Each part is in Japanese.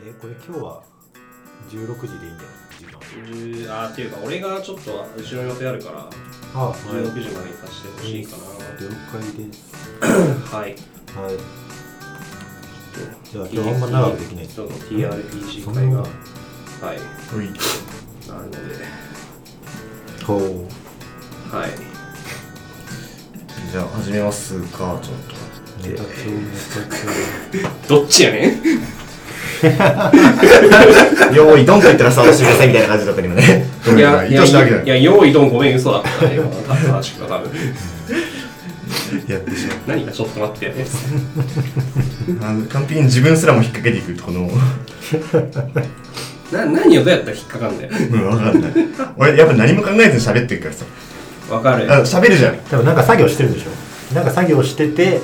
えこれ今日は16時でいいんだよ時間。10あーっていうか俺がちょっと後ろの予定あるからあは16時までにさせてほしいかな。了解ですはい。はい。じゃあ今日あんま長くできない。ちょっと TRPG 会が。はい。うい。なるので。ほう。はい。じゃあ始めますかちょっと。ネタ帳ネタ どっちやねん？用意ドンと言ったら触らせてくださいみたいな感じだったけどね。いやいや意図したわけだいや用意どんごめん嘘だったね。今正しくは多分。やってしま何かちょっと待って。やねうあの完璧に自分すらも引っ掛けていくこの。な何をどうやったら引っかかんだよ。うん分かんない。俺やっぱ何も考えずに喋ってるからさ。わかる。あ喋るじゃん。多分なんか作業してるでしょ。なんか作業してて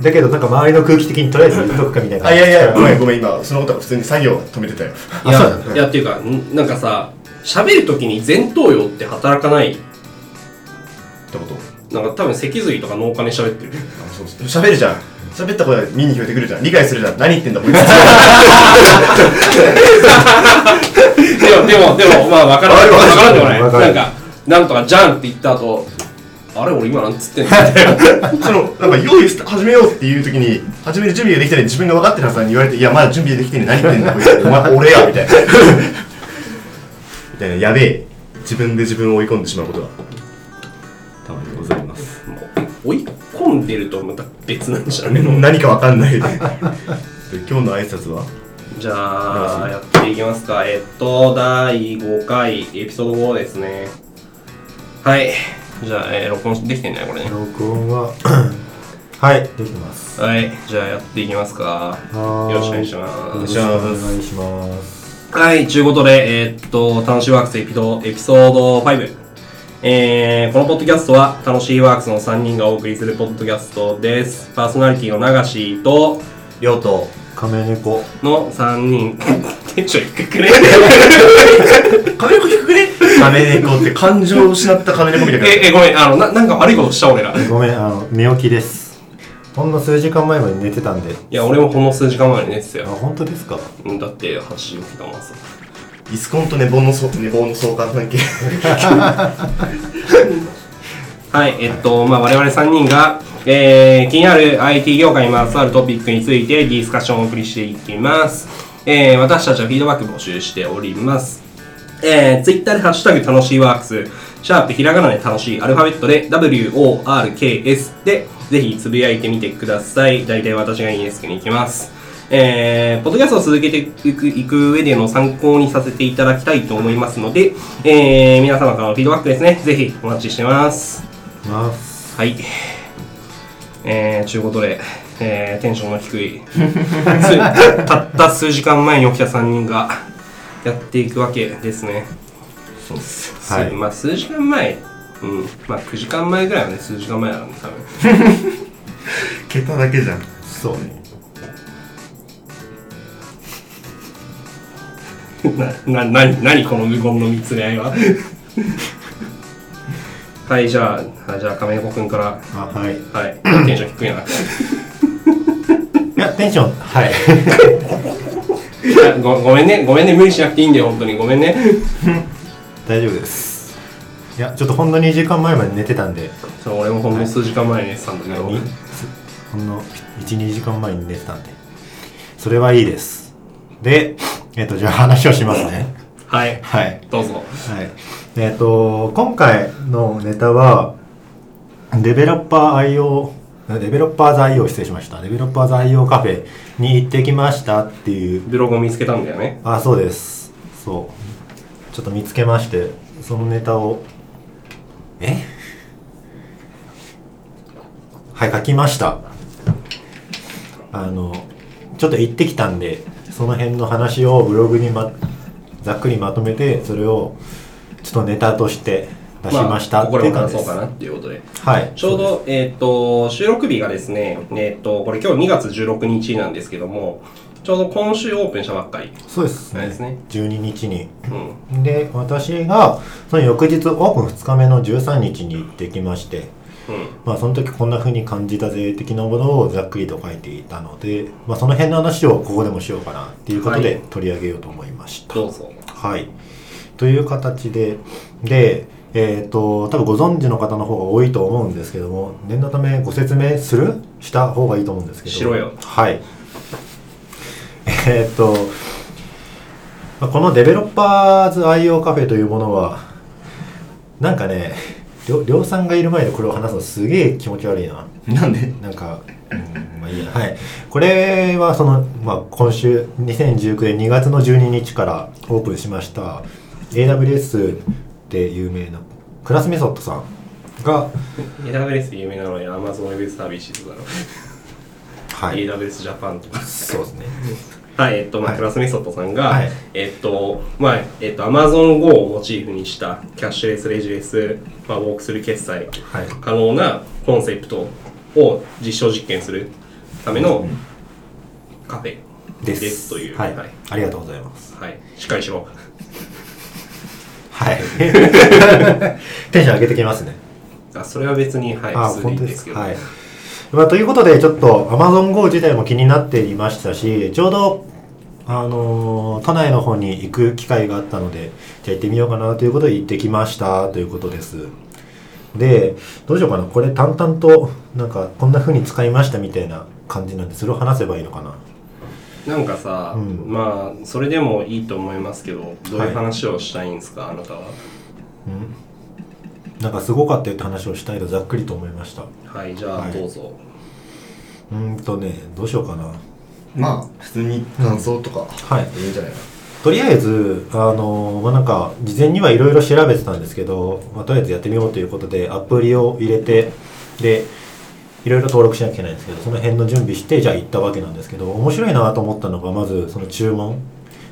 だけどなんか周りの空気的にとりあえず言っとくかみたいな。あいやいや。ごめんごめん今そのことは普通に作業止めてたよ。いやいやっていうかんなんかさ喋るときに前頭葉って働かない。ってこと？なんか多分脊髄とか脳幹で喋ってる。あそうそう喋るじゃん。喋ったことは耳に聞こえてくるじゃん。理解するじゃん。何言ってんだこいつ。でもでもでもまあ分からない分からんでもない。わかる。なんかなんとかじゃんって言った後あれ俺今なんつってんのそのなんか用意して始めようっていう時に始める準備ができたら自分が分かってるはずなのに言われていやまだ準備できてね何言ってんだこいお前俺やみたいなみたいなやべえ自分で自分を追い込んでしまうことがたまにございます追い込んでるとまた別なんじゃねの何か分かんないでで今日の挨拶はじゃあやっていきますかえっと第5回エピソード5ですねはいじゃあ、えー録音できてんねこれね。録音は はいできてます。はいじゃあやっていきますか。よろしくお願い。しよますろしくお願いします。はい、ということで、えーっと、楽しいワークスエピドエピソード5。えー、このポッドキャストは、楽しいワークスの3人がお送りするポッドキャストです。パーソナリティの流しと、りょうと亀猫。の3人。テンション低くね？カメ猫低くね？カメ猫って感情を失ったカメ猫みたいなえ、え、ごめん、あの、な、なんか悪いことした俺ら。い ごめんあの寝起きですほんの数時間前まで寝てたんでや、俺もほんの数時間前に寝てたあよ。本当ですか？うんだって、8時起きたもんさ。イスコンと寝坊のそ寝坊の相関関係 はい、えっと、まあ、我々3人が、えー、気になる IT 業界にまつわるトピックについてディスカッションをお送りしていきます。えー、私たちはフィードバック募集しております。えー、Twitter でハッシュタグ楽しいワークス、シャープひらがなで楽しい、アルファベットで WORKS で、ぜひつぶやいてみてください。大体私がいいねつけに行きます。えー、ポッドキャストを続けていくいく上での参考にさせていただきたいと思いますので、えー、皆様からのフィードバックですね、ぜひお待ちしてます。ますはい。えー、ちゅうことで、えー、テンションの低い、つたった数時間前に起きた3人がやっていくわけですね。そうっす。はい。すまあ、数時間前、うん、まあ、9時間前ぐらいはね、数時間前だね、多分。桁だけじゃん。そうね。な、な、なに、なにこの無言の見つめ合いは？はい、じゃあ、あじゃあ、亀猫くんから、あはい。はい、テンション低いな。いやテンションはい ごごめんね、ごめんね、無理しなくていいんだよ、本当に。ごめんね。大丈夫です。いやちょっとほんの2時間前まで寝てたんで。そう、俺もほんの数時間前に寝てたんだけど。にほんの12時間前に寝てたんで。それはいいです。でえっ、とじゃあ話をしますね。はい、はい。どうぞ。はい。えっ、と今回のネタはデベロッパー IO デベロッパーズ IO 失礼しました。デベロッパーズ IO カフェに行ってきましたっていう。ブログを見つけたんだよね。あそうです。そう。ちょっと見つけましてそのネタを。え？はい書きました。あのちょっと行ってきたんでその辺の話をブログに、ま、ざっくりまとめてそれをちょっとネタとして出しましたってこれもいう感じです話そうかなっていうことで。はいちょうど、えっ、と、収録日がですね、えっ、と、これ今日2月16日なんですけども、ちょうど今週オープンしたばっかり。そうですねですね12日にうん。で私がその翌日オープン2日目の13日に行ってきましてまあ、その時こんな風に感じたぜ的なものをざっくりと書いていたので、まあ、その辺の話をここでもしようかなっていうことはいで取り上げようと思いました。どうぞはい。という形で、で、えっ、と、多分ご存知の方の方が多いと思うんですけども、念のためご説明する？した方がいいと思うんですけど。しろよはい。えっ、と、まあこのデベロッパーズ愛用カフェというものは、なんかね、りょりょうさんがいる前でこれを話すのすげえ気持ち悪いな。なんで？なんか、うん、まあいいや。はい。これはその、まあ今週、2019年2月の12日からオープンしました、AWS で有名なクラスメソッドさんが、AWS で有名なのに Amazon Web サービスだろ、はい。AWS ジャパンとかそうですね。はい、えっと、まあ、はいクラスメソッドさんが、はいえっと、まあ、えっと、Amazon Go をモチーフにしたキャッシュレス、レジレス、まあ、ウォークスルー決済はい。可能なコンセプトを実証実験するためのカフェです。ですという。はい。はい。ありがとうございます。はいしっかりしろ。はい。テンション上げてきますね。あ、それは別に、はい、あ、本当です。はい。まあ、ということで、ちょっと Amazon Go 自体も気になっていましたし、ちょうど、あのー都内の方に行く機会があったので、じゃあ行ってみようかなということで行ってきましたということです。で、どうしようかな。これ淡々と、なんか、こんな風に使いましたみたいな感じなんで、それを話せばいいのかな。なんかさ、うんまあ、それでもいいと思いますけど、どうはいいう話をしたいんですか、あなたは？なんかすごかったよって話をしたいとざっくりと思いました。はい、じゃあ、はいどうぞ。うーんとね、どうしようかな。まあ普通に感想とかはい。いいんじゃないかとりあえず、あのまあ、なんか、事前にはいろいろ調べてたんですけど、まあ、とりあえずやってみようということで、アプリを入れて、で、いろいろ登録しなきゃいけないんですけど、その辺の準備して、じゃあ行ったわけなんですけど、面白いなと思ったのが、まず、その注文。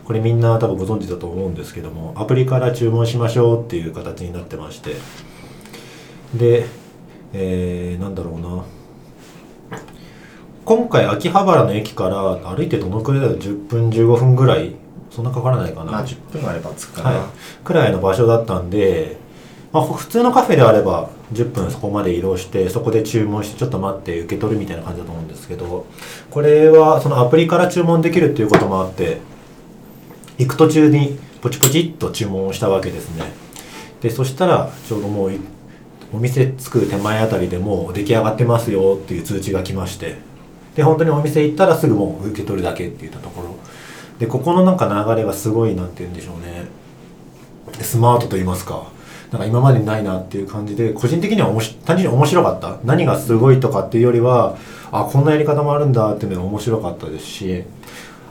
これみんな多分ご存知だと思うんですけども、アプリから注文しましょうっていう形になってまして、で、えー、なんだろうな。今回秋葉原の駅から歩いてどのくらいだろう10分15分ぐらい？そんなかからないかな、なまあ10分あれば着くかな、はい、くらいの場所だったんで、まあ、普通のカフェであれば10分そこまで移動してそこで注文してちょっと待って受け取るみたいな感じだと思うんですけどこれはそのアプリから注文できるっていうこともあって行く途中にポチポチっと注文をしたわけですね。でそしたらちょうどもうお店着く手前あたりでもう出来上がってますよっていう通知が来ましてで本当にお店行ったらすぐもう受け取るだけっていったところ。でここのなんか流れがすごいなんて言うんでしょうね。スマートと言いますか。なんか今までにないなっていう感じで個人的にはおもし単純に面白かった。何がすごいとかっていうよりはあこんなやり方もあるんだっていうのが面白かったですし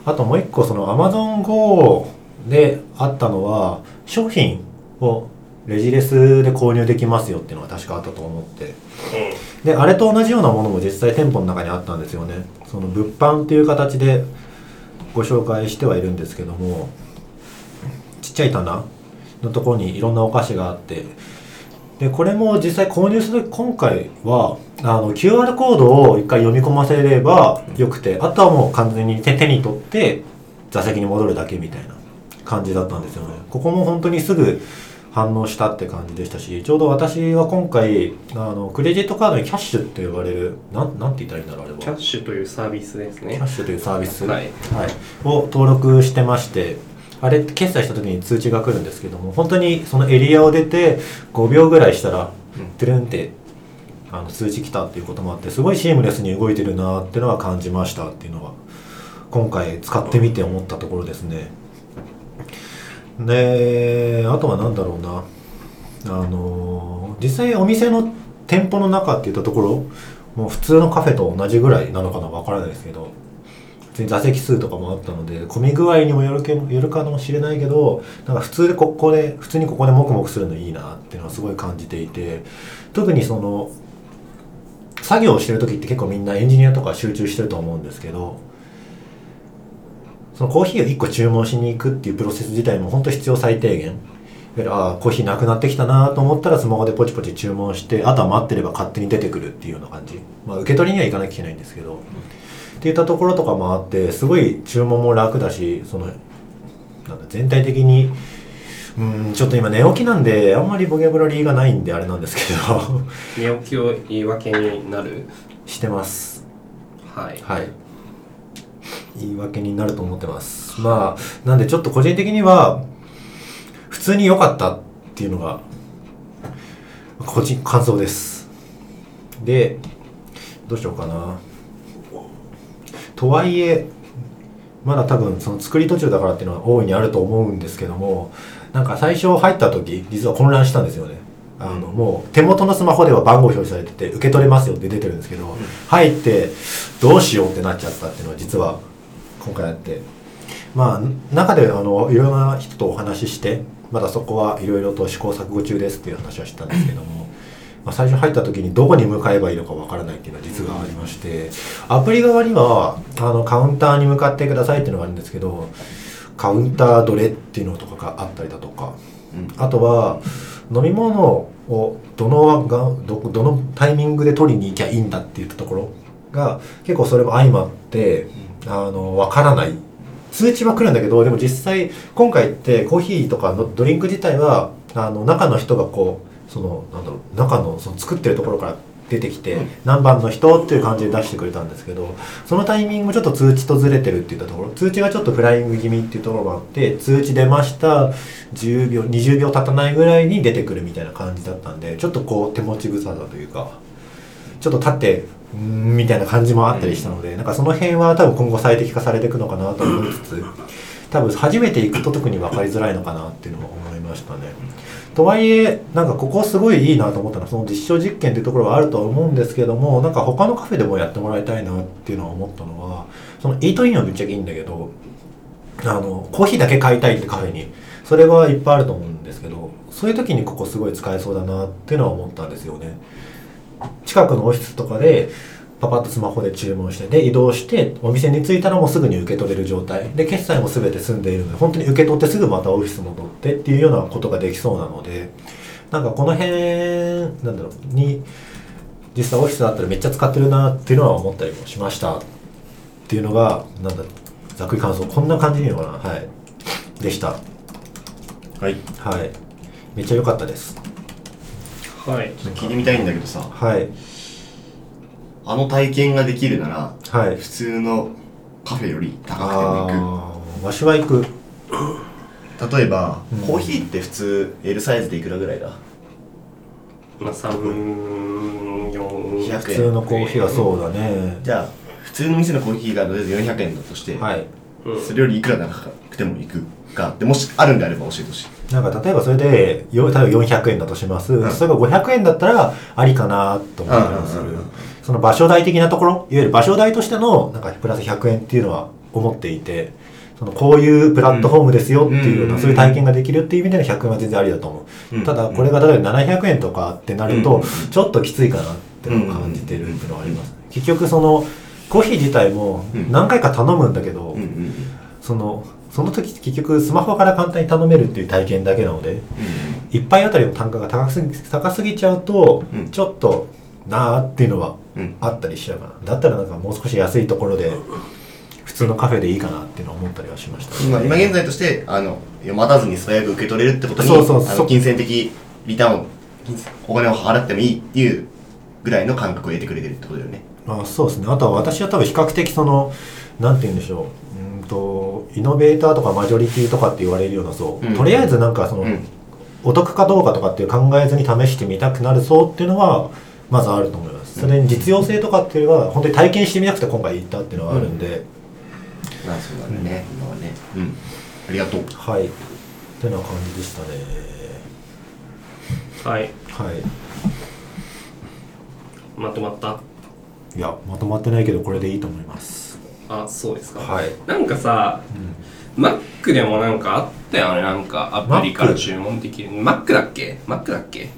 あともう一個その AmazonGo であったのは商品をレジレスで購入できますよっていうのが確かあったと思って。であれと同じようなものも実際店舗の中にあったんですよね。その物販っていう形でご紹介してはいるんですけどもちっちゃい棚のところにいろんなお菓子があって。でこれも実際購入する今回はあの QR コードを一回読み込ませればよくてあとはもう完全に手手に取って座席に戻るだけみたいな感じだったんですよね。ここも本当にすぐ反応したって感じでしたしちょうど私は今回あのクレジットカードにキャッシュって呼ばれるなんなんて言ったらいいんだろうあれは。キャッシュというサービスですね。キャッ。シュというサービス、はい。を登録してましてあれ決済した時に通知が来るんですけども本当にそのエリアを出て5秒ぐらいしたらトゥルンってあの通知来たっていうこともあってすごいシームレスに動いてるなっていうのは感じましたっていうのは今回使ってみて思ったところですね。であとは何だろうな。あの実際お店の店舗の中っていったところもう普通のカフェと同じぐらいなのかなわからないですけど普通に座席数とかもあったので混み具合にもよるけよるかもしれないけどなんか普通でここで普通にここでモクモクするのいいなっていうのはすごい感じていて特にその作業をしてる時って結構みんなエンジニアとか集中してると思うんですけどそのコーヒーを1個注文しに行くっていうプロセス自体も本当必要最低限。ああコーヒーなくなってきたなと思ったらスマホでポチポチ注文してあとは待ってれば勝手に出てくるっていうような感じ。まあ受け取りには行かなきゃいけないんですけど、っていったところとかもあってすごい注文も楽だしそのなんだ全体的にうんちょっと今寝起きなんであんまりボキャブラリーがないんであれなんですけど。寝起きを言い訳になる？してます。はい。はい。言い訳になると思ってます。まあなんでちょっと個人的には普通に良かったっていうのが個人感想です。でどうしようかなとはいえまだ多分その作り途中だからっていうのは大いにあると思うんですけどもなんか最初入った時実は混乱したんですよね。あのもう手元のスマホでは番号表示されてて受け取れますよって出てるんですけど、入ってどうしようってなっちゃったっていうのは実は今回あって。まあ中であのいろんな人とお話ししてまだそこはいろいろと試行錯誤中ですっていう話はしたんですけども、まあ、最初入った時にどこに向かえばいいのかわからないっていうのは実はありましてアプリ側にはあのカウンターに向かってくださいっていうのがあるんですけどカウンターどれっていうのとかがあったりだとか。あとは飲み物をどのがどどのタイミングで取りに行きゃいいんだっていったところが結構それも相まってあの分からない。通知は来るんだけどでも実際今回ってコーヒーとかのドリンク自体はあの中の人がこうそのなんだろう中のその作ってるところから出てきて、何番の人っていう感じで出してくれたんですけどそのタイミングもちょっと通知とずれてるっていったところ通知がちょっとフライング気味っていうところもあって通知出ました10秒20秒経たないぐらいに出てくるみたいな感じだったんでちょっとこう手持ち無沙汰というかちょっと立ってうーんみたいな感じもあったりしたので、なんかその辺は多分今後最適化されていくのかなと思いつつ多分初めて行くと特に分かりづらいのかなっていうのは思いましたね。とはいえなんかここすごいいいなと思ったのはその実証実験っていうところはあるとは思うんですけどもなんか他のカフェでもやってもらいたいなっていうのは思ったのはそのイートインはぶっちゃけいいんだけどあのコーヒーだけ買いたいってカフェにそれはいっぱいあると思うんですけどそういう時にここすごい使えそうだなっていうのは思ったんですよね。近くのオフィスとかでパパッとスマホで注文してで移動してお店に着いたらもうすぐに受け取れる状態。で決済も全て済んでいるので本当に受け取ってすぐまたオフィス戻ってっていうようなことができそうなので。なんかこの辺なんだろうに実際オフィスだったらめっちゃ使ってるなっていうのは思ったりもしましたっていうのがなんだろうざっくり感想こんな感じでいいのかなはい。でした。はい。はい。めっちゃ良かったです。はい。聞いてみたいんだけどさ。はいあの体験ができるならはい。普通のカフェより高くてもああわしは行く。行く例えば、うん。コーヒーって普通 L サイズでいくらぐらいだ？まあ3 4 100普通のコーヒーはそうだね。じゃあ普通の店のコーヒーがとりあえず400円だとして、はい。うんそれよりいくら高くても行くかでもしあるんであれば教えてほしい。なんか例えばそれでよ例えば400円だとします、ん。それが500円だったらありかなと思ったりもする、うんうんうんうんその場所代的なところいわゆる場所代としてのなんかプラス100円っていうのは思っていてそのこういうプラットフォームですよっていうような、うん。そういう体験ができるっていう意味での100円は全然ありだと思う、うん。ただこれが例えば700円とかってなるとうん。ちょっときついかなってのを感じてるっていうのはあります、結局そのコーヒー自体もうん。何回か頼むんだけど、そのその時結局スマホから簡単に頼めるっていう体験だけなので一杯あたりの単価が高すぎ高すぎちゃうと、うん。ちょっとなあっていうのはうんあったりしちゃうかな。だったらなんかもう少し安いところで普通のカフェでいいかなっていうのは思ったりはしました、今今現在としてあの待たずに素早く受け取れるってことにそうそうそう。金銭的リターンをお金を払ってもいいっていうぐらいの感覚を得てくれてるってことだよね。まあそうですね。あとは私は多分比較的そのなんて言うんでしょう。うーんとイノベーターとかマジョリティとかって言われるようなそう、うん。とりあえずなんかその、うん。お得かどうかとかっていう考えずに試してみたくなる層っていうのはまずあると思いますそれに実用性とかっていうのは本当に体験してみたくて今回行ったっていうのはあるんで、まあそうだね。今はね。うん。ありがとう。はい。ってな感じでしたね。はい。はい。まとまった？いやまとまってないけどこれでいいと思います。あそうですか。はい。なんかさ、マックでもなんかあったよね。なんかアプリから注文できる。マックだっけ？マックだっけ？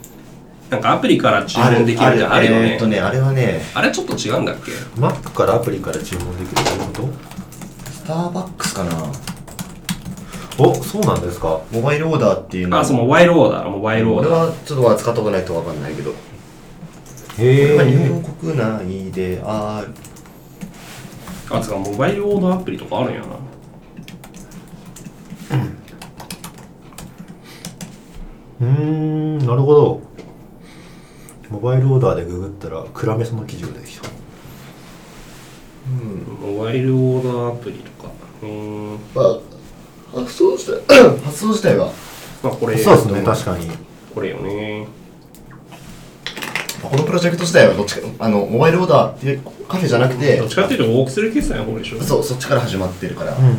なんかアプリから注文できるみたいなのあるよね。えーっとねあれはねあれちょっと違うんだっけ？Mac からアプリから注文できるというこスターバックスかな。とおそうなんですか。モバイルオーダーっていうの？あそうモバイルオーダーモバイルオー俺ダー。はちょっとは使ったことないとわかんないけど。こへれは日え本国内であるあつかモバイルオーダーアプリとかあるんやな。うーんなるほどモバイルオーダーでググったらクラメスの記事が出てきた。モバイルオーダーアプリとか。うーん。まあ発想自体 発想自体はまあこれ。そうですね確かに。これよね。このプロジェクト自体はどっちかあのモバイルオーダーっていうカフェじゃなくてどっちかっていうとウォークスルー決済の方でしょ。そうそっちから始まってるから、うんうんう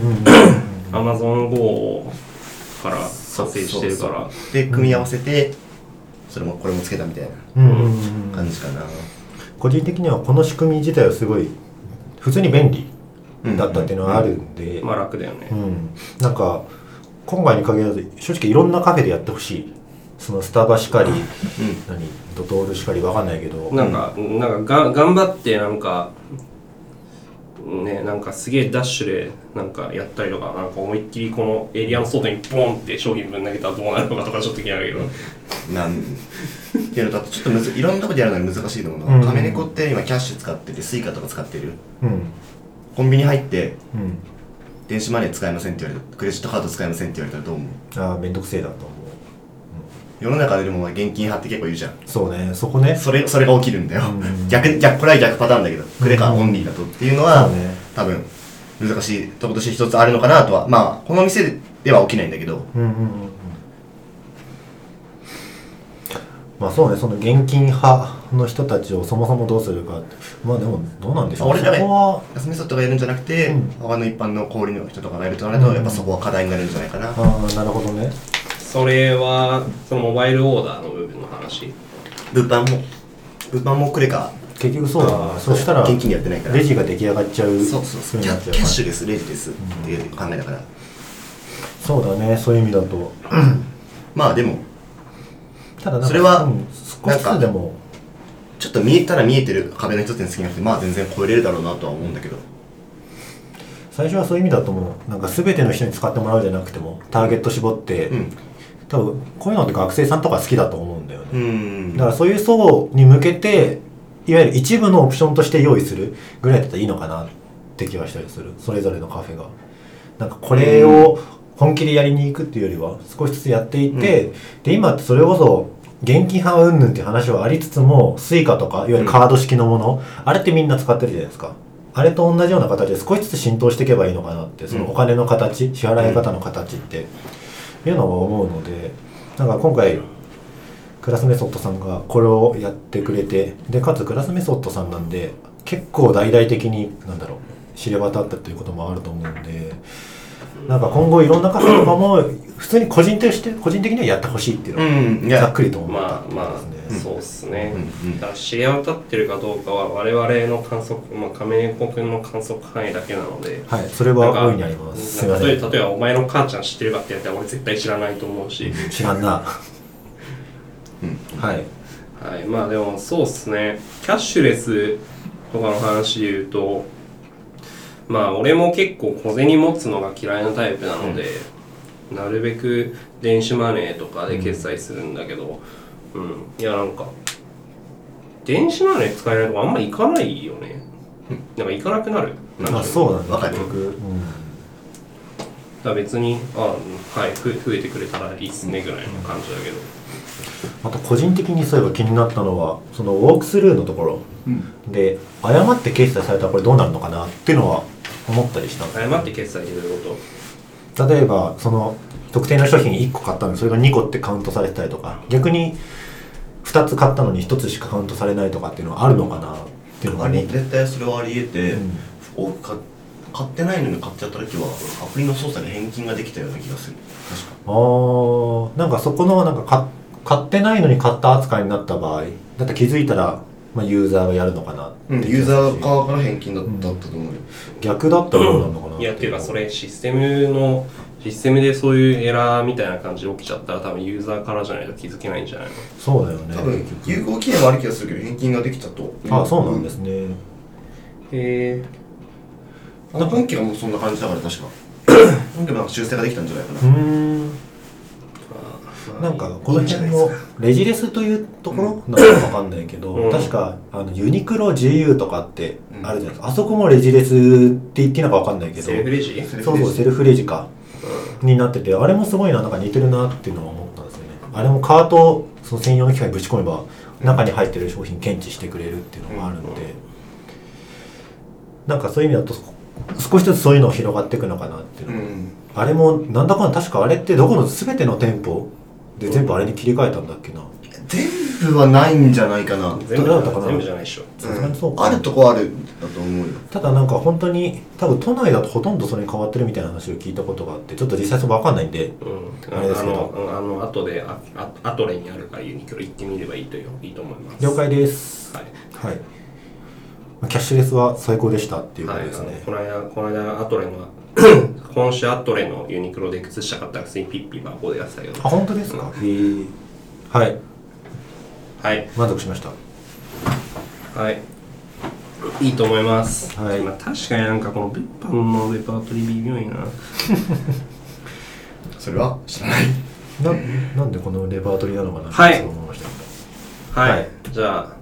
ん。アマゾン GO から派生してるから。で組み合わせてそれもこれもつけたみたいうんうん。うんな感じかな、個人的にはこの仕組み自体はすごい普通に便利だったっていうのはあるんで、まあ楽だよね。うん、なんか今回に限らず正直いろんなカフェでやってほしい。そのスタバしかり、何ドトールしかりわかんないけど。なんか、なんかが頑張ってなんかねなんかすげえダッシュでなんかやったりとかなんか思いっきりこのエリアの外にボンって商品ぶん投げたらどうなるのかとかちょっと気になるけど。なんっていうのとちょっとむずいろんなとこでやるのに難しいと思うのは、うん。カメネコって今キャッシュ使っててスイカとか使ってる。うん。コンビニ入ってうん。電子マネー使えませんって言われたクレジットカード使えませんって言われたらどう思う？ああめんどくせえだと思う世の中でも現金派って結構いるじゃん。そうねそこね。それそれが起きるんだよ、うん。逆逆これは逆パターンだけどクレカオンリーだとっていうのは、そうね。多分難しいとことして一つあるのかなとはまあこの店では起きないんだけど。うんうんうんうん。まあそうねその現金派の人たちをそもそもどうするかって。まあでもどうなんでしょう。俺らが休みソットがやるんじゃなくて、うん。他の一般の小売の人とかがやるとなると、うんやっぱそこは課題になるんじゃないかな、ああなるほどねそれはそのモバイルオーダーの部分の話？物販も。物販もクレカ結局そうだ。なそしたら現金でやってないから。レジが出来上がっちゃうそうそうそう。キャッシュレスレジですっていう考えだから、そうだね。そういう意味だと。まあでもただそれはうん少しずつでも。ちょっと見えたら見えてる壁の一つに好きなくてまあ全然超えれるだろうなとは思うんだけど。最初はそういう意味だともうなんか全ての人に使ってもらうじゃなくてもターゲット絞って、うん多分こういうのって学生さんとか好きだと思うんだよね、うん。だからそういう層に向けていわゆる一部のオプションとして用意するぐらいだったらいいのかなって気はしたりする。それぞれのカフェが。なんかこれを本気でやりに行くっていうよりは少しずつやっていって、で今ってそれこそ現金派云々っていう話はありつつもスイカとかいわゆるカード式のもの、あれってみんな使ってるじゃないですか。あれと同じような形で少しずつ浸透していけばいいのかなってそのお金の形、支払い方の形っていうのは思うのでなんか今回クラスメソッドさんがこれをやってくれてでかつクラスメソッドさんなんで結構大々的になんだろう知れ渡ったということもあると思うんでなんか今後いろんなカフェとかも普通に個人として個人的にはやってほしいっていうのはざっくりと思ったまあってまあことですね。そうっすね、だから知り渡ってるかどうかは我々の観測まあ亀猫くんの観測範囲だけなのではい、それは大いにあります。すみません。例えば例えばお前の母ちゃん知ってるかって言ったら俺絶対知らないと思うし、知らんな。うんはい。はい、まあでもそうっすねキャッシュレスとかの話で言うとまあ俺も結構小銭持つのが嫌いなタイプなので、なるべく電子マネーとかで決済するんだけどうん、いやなんか電子マネー使えないとこあんま行かないよね。なんか行かなくなる？なん。あ、かそうなんだ。わかる。結局。うん。だ別にあうんはいふ増えてくれたらいいっすねぐらいの感じだけど、あと個人的にそういえば気になったのはそのウォークスルーのところで誤って決済されたらこれどうなるのかなっていうのは思ったりしたんです。誤って決済ってどういうこ例えばその特定の商品1個買ったのにそれが2個ってカウントされてたりとか逆に2つ買ったのに1つしかカウントされないとかっていうのはあるのかなっていうのがあり思って絶対それはあり得て、うん。多く買買ってないのに買っちゃった時はアプリの操作で返金ができたような気がする。確かあー。なんかそこのなんかか買ってないのに買った扱いになった場合だって気づいたら、まあ、ユーザーがやるのかなユーザー側から返金だった,、と思うよ。逆だったらどうなるのかなといやっていうかそれシステムのシステムでそういうエラーみたいな感じで起きちゃったら多分ユーザーからじゃないと気づけないんじゃないの？そうだよね。多分有効期限はある気がするけど返金ができたと。あそうなんですね、へえあの本家がもうそんな感じだから確か。本家もなんか修正ができたんじゃないかな、うーんなんかこの辺のレジレスというところなのかわかんないけど、うん。確かあのユニクロ GU とかってあるじゃないですか、あそこもレジレスって言っていいのかわかんないけど。セルフレジ？そうそうセルフレジか。になっててあれもすごいななんか似てるなっていうのは思ったんですよね。あれもカートをその専用の機械にぶち込めば中に入ってる商品検知してくれるっていうのがあるので、なんかそういう意味だと少しずつそういうの広がっていくのかなっていうの、うん。あれもなんだかんだ確かあれってどこの全ての店舗で全部あれに切り替えたんだっけな。全部はないんじゃないかな。全部だったかな。全部じゃないでしょ。うか。あるとこあるだと思うよ。ただなんか本当に多分都内だとほとんどそれに変わってるみたいな話を聞いたことがあってちょっと実際それ分かんないんでうん、あれですけど。のあの後でああアトレにあるからユニクロ行ってみればいいとよいいと思います。了解です。はい。はい。まあキャッシュレスは最高でしたっていうこはい、とですね、この間この間アトレの 今週アトレのユニクロで靴下買ったら普通にピッピバコでやってたけど。あ本当ですか、へえ。はい。はい。満足しました。はい。いいと思います、はい。まあ、確かになんかこの物販のレパートリー微妙いな。それは？知らない。ななんでこのレパートリーなのかな？はい。そう思いました。はい、はい。じゃあ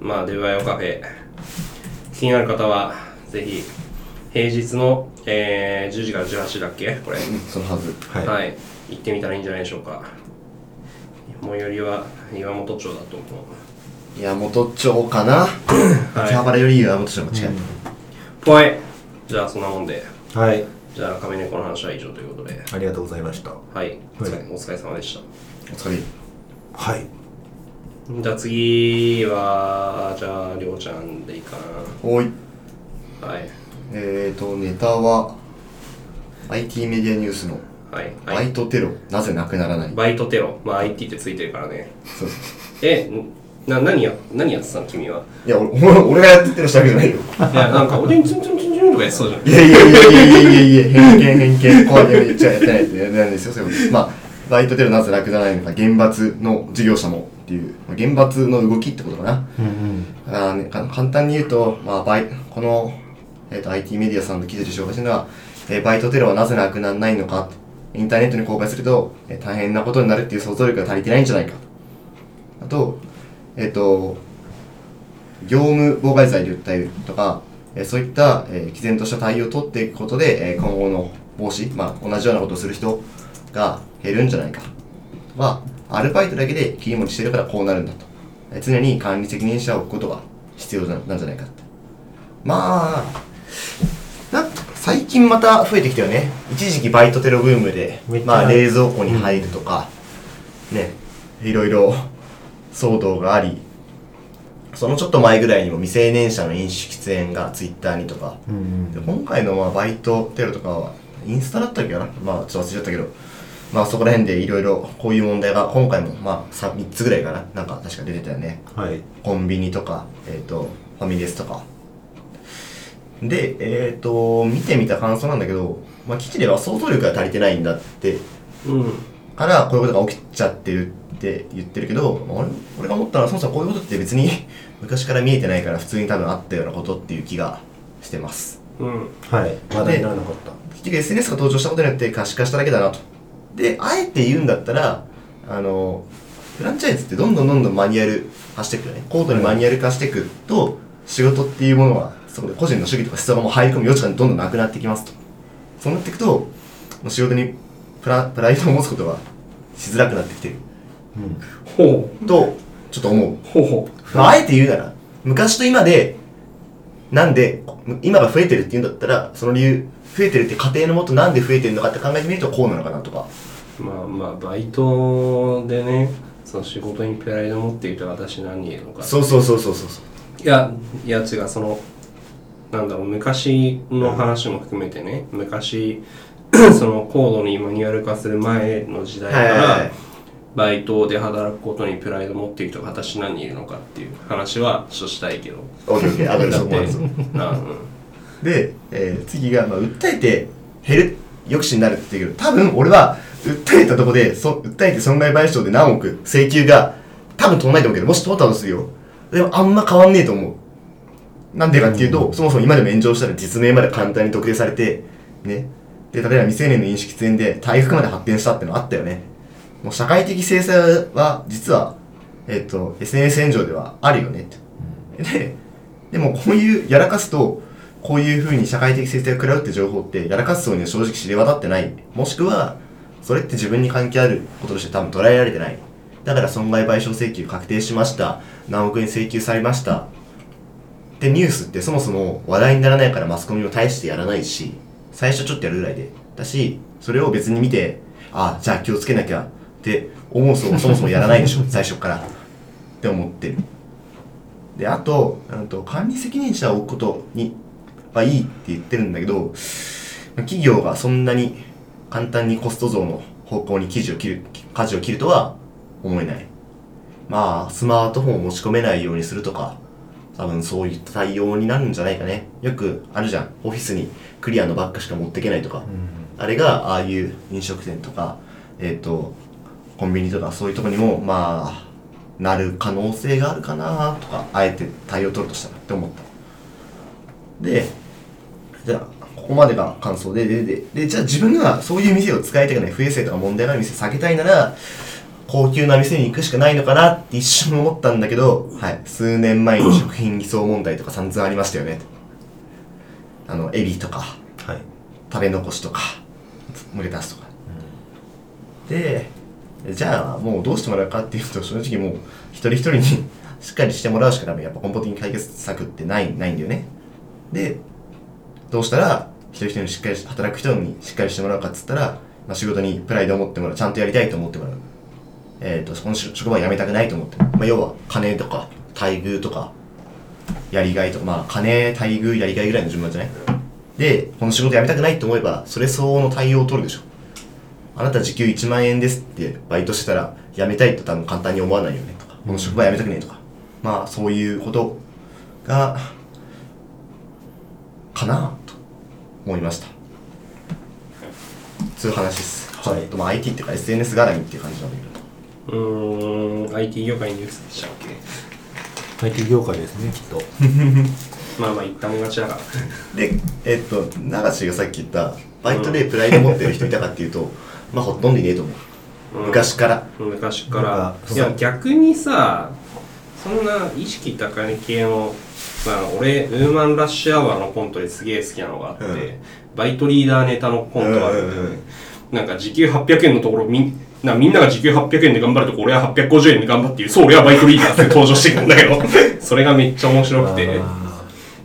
まあデバイオカフェ。気になる方はぜひ平日の、えー10時から18時だっけ？これ、そのはず。はい、はい、行ってみたらいいんじゃないでしょうか。最寄りは岩本町だと思う。岩本町かな？はい。秋葉原より岩本町の近い、ぽい。じゃあそんなもんで。はい。じゃあ亀猫の話は以上ということで。ありがとうございました。はい。お疲れ,、はいお疲れ様でしお疲れ。はい。たじゃあ次はじゃありょうちゃんでいいかおい。なはいえーとネタは IT メディアニュースのはい、バはい。イトテロなぜなくならない？バイトテロ。まあ IT ってついてるからね。そうえな何や何やってたの君は？いや俺 俺がやってるしたわけじゃないよ。いやなんかおでんツンツンツンツンとかやってそうじゃん。いやいやいやいやいやいやいや偏見偏見こうやってやってないってやってないんですよ。そういうこと。まあバイトテロなぜなくならないのか厳罰の事業者もっていう。まあ厳罰の動きってことかな。うんうん。だからね、か簡単に言うと、まあ、バイこの、えー、と IT メディアさんの記事で紹介してるのは、えーバイトテロはなぜなくならないのか。インターネットに公開すると、えー大変なことになるっていう想像力が足りてないんじゃないか。あと,、えっと業務妨害罪で訴えるとか、えーそういった、えー毅然とした対応を取っていくことで、えー今後の防止、まあ、同じようなことをする人が減るんじゃないか。はアルバイトだけで切り盛りしてるからこうなるんだと。えー常に管理責任者を置くことが必要なんじゃないかまあ最近また増えてきたよね。一時期バイトテロブームでまあ冷蔵庫に入るとか、ねいろいろ 騒動がありそのちょっと前ぐらいにも未成年者の飲酒喫煙がツイッターにとか。うんうん。で今回のまあバイトテロとかはインスタだったっけかな？まあちょっと忘れちゃったけど。まあそこら辺でいろいろこういう問題が今回もまあ 3, 3つぐらいかな？なんか確か出てたよね。はい。コンビニとか、えっ、と、ファミレスとか。で、えっ、と、見てみた感想なんだけど、まあ、記事では想像力が足りてないんだって、うんから、こういうことが起きちゃってるって言ってるけど、まあ俺俺が思ったのは、そもそもこういうことって別に 昔から見えてないから、普通に多分あったようなことっていう気がしてます。うんはいまだにならなかった結局 SNS が登場したことによって可視化しただけだなと。で、あえて言うんだったら、あの、フランチャイズってどんどんどんどんマニュアル化していくよね。高度にマニュアル化していくと、仕事っていうものは、そこで個人の主義とか思想がもう入り込む余地がどんどんなくなってきますと。そうなっていくと、もう仕事にプラプライドを持つことはしづらくなってきてる。うんほと、ちょっと思う。うほうほまあ、あえて言うなら、昔と今で、なんで、今が増えてるって言うんだったら、その理由、増えてるって過程のもとなんで増えてるのかって考えてみるとこうなのかなとか。うまあまあバイトでねその仕事にプライド持っていると私何言えるのかそうそうそうそうそうそう。いやいや違うそのなんだろう昔の話も含めてね昔 その高度にマニュアル化する前の時代からいバイトで働くことにプライド持っている人が果たして何人いるのかっていう話はちょっとしたいけど。でえー次が、まあ、訴えて減る、抑止になるって言う。多分俺は、訴えたとこで、そ訴えて損害賠償で何億請求が、多分通んないと思うけど、もし通ったとするよ。でもあんま変わんねえと思う。なんでかっていうと、そもそも今でも炎上したら実名まで簡単に特定されて、ね。で、例えば未成年の飲酒喫煙で体育まで発展したってのあったよね。もう社会的制裁は、実は、えっ、と、SNS 炎上ではあるよねって。で、でもこういうやらかすと、こういう風に社会的制裁を食らうって情報って、やらかす層には正直知れ渡ってない。もしくは、それって自分に関係あることとして多分捉えられてないだから損害賠償請求確定しました何億円請求されましたでニュースってそもそも話題にならないからマスコミも大してやらないし最初ちょっとやるぐらいでだしそれを別に見てあじゃあ気をつけなきゃって思うそそもそもやらないでしょ 最初からって思ってる。であとうんと管理責任者を置くことにはいいって言ってるんだけど企業がそんなに簡単にコスト増の方向に舵を切る舵を切るとは思えない。まあスマートフォンを持ち込めないようにするとか多分そういった対応になるんじゃないかね。よくあるじゃん。オフィスにクリアのバッグしか持っていけないとか、あれがああいう飲食店とかえっ、とコンビニとかそういうとこにもまあなる可能性があるかなとかあえて対応を取るとしたらって思った。でじゃあここまでが感想ででででじゃあ自分がそういう店を使いたくない不衛生とか問題のある店避けたいなら高級な店に行くしかないのかなって一瞬思ったんだけど、はい、数年前に食品偽装問題とか散々ありましたよね。あのエビとかはい。食べ残しとか無理出すとか、でじゃあもうどうしてもらうかっていうと正直もう一人一人に しっかりしてもらうしかダメ。やっぱ根本的に解決策ってないないんだよね。でどうしたら一人一人にしっかりし働く人にしっかりしてもらうかっつったら、まあ、仕事にプライドを持ってもらう。ちゃんとやりたいと思ってもらうえっ、とこの職職場を辞めたくないと思ってる、まあ、要は金とか待遇とかやりがいとかまあ金待遇やりがいぐらいの順番じゃない？でこの仕事辞めたくないと思えばそれ相応の対応を取るでしょ。あなた時給1万円ですってバイトしてたら辞めたいと多分簡単に思わないよねとか。この職場辞めたくないとか。まあそういうことがかなと思いました。そういう話です、はい。ちょっとまあ IT っていうか SNS 絡みっていう感じなんだけどうーん IT 業界ニュースでしたっけ？IT 業界ですねきっと。まあまあ言ったもん勝ちだから。でえっと永瀬がさっき言ったバイトでプライド持ってる人いたかっていうと、まあほとんどいねえと思う、うん。昔から。昔から。いや逆にさそんな意識高い系のまあ俺ウーマンラッシュアワーのコントですげえ好きなのがあって、うん。バイトリーダーネタのコントがあるんだよね、うんうんうん。なんか時給800円のところみんなみんなが時給800円で頑張るとこ俺は850円で頑張っていうそう俺はバイトリーダーって登場してくるんだけど。それがめっちゃ面白くて。あ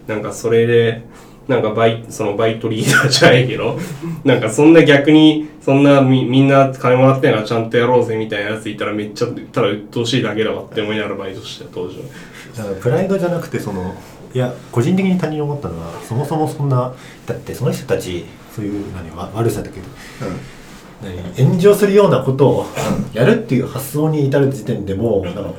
なんかそれでなんかバイそのバイトリーダーじゃないけどなんかそんな逆にそんなみみんな金もらってんからちゃんとやろうぜみたいなやついたらめっちゃただ鬱陶しいだけだわって思いながらバイトしてた当時は。ーだからプライドじゃなくてそのいや個人的に他人に思ったのはそもそもそんなだってその人たちそういう何わ悪さだけど何炎上するようなことをやるっていう発想に至る時点でもうなんか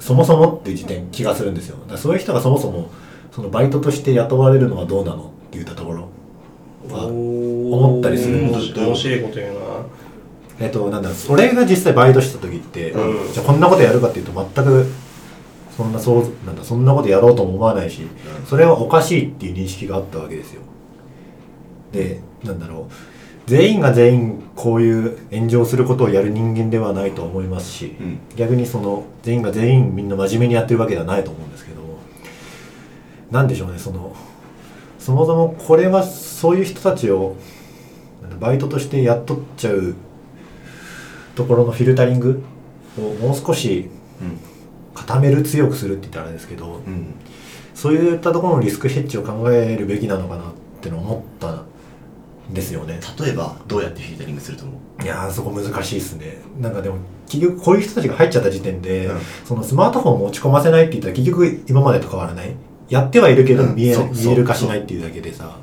そもそもっていう時点気がするんですよ。そういう人がそもそもそのバイトとして雇われるのはどうなのって言ったところは思ったりする面んです白面白いこと言うな。えっとなんだろう俺が実際バイトした時って、うん。じゃあこんなことやるかっていうと全くそんなそうなんだそんなことやろうとも思わないし、それはおかしいっていう認識があったわけですよ。でなんだろう全員が全員こういう炎上することをやる人間ではないと思いますし、うん。逆にその全員が全員みんな真面目にやってるわけではないと思うんですけどなんでしょうねそのそもそもこれはそういう人たちをバイトとして雇っちゃうところのフィルタリングをもう少し固める強くするって言ったらあれですけど、うん。うんそういったところのリスクヘッジを考えるべきなのかなってのを思ったんですよね。例えばどうやってフィルタリングすると思う？いやーそこ難しいですね。なんかでも結局こういう人たちが入っちゃった時点で、うん。そのスマートフォンを持ち込ませないって言ったら結局今までと変わらない？やってはいるけどうん見え,、そうそう見える化しないっていうだけでさ。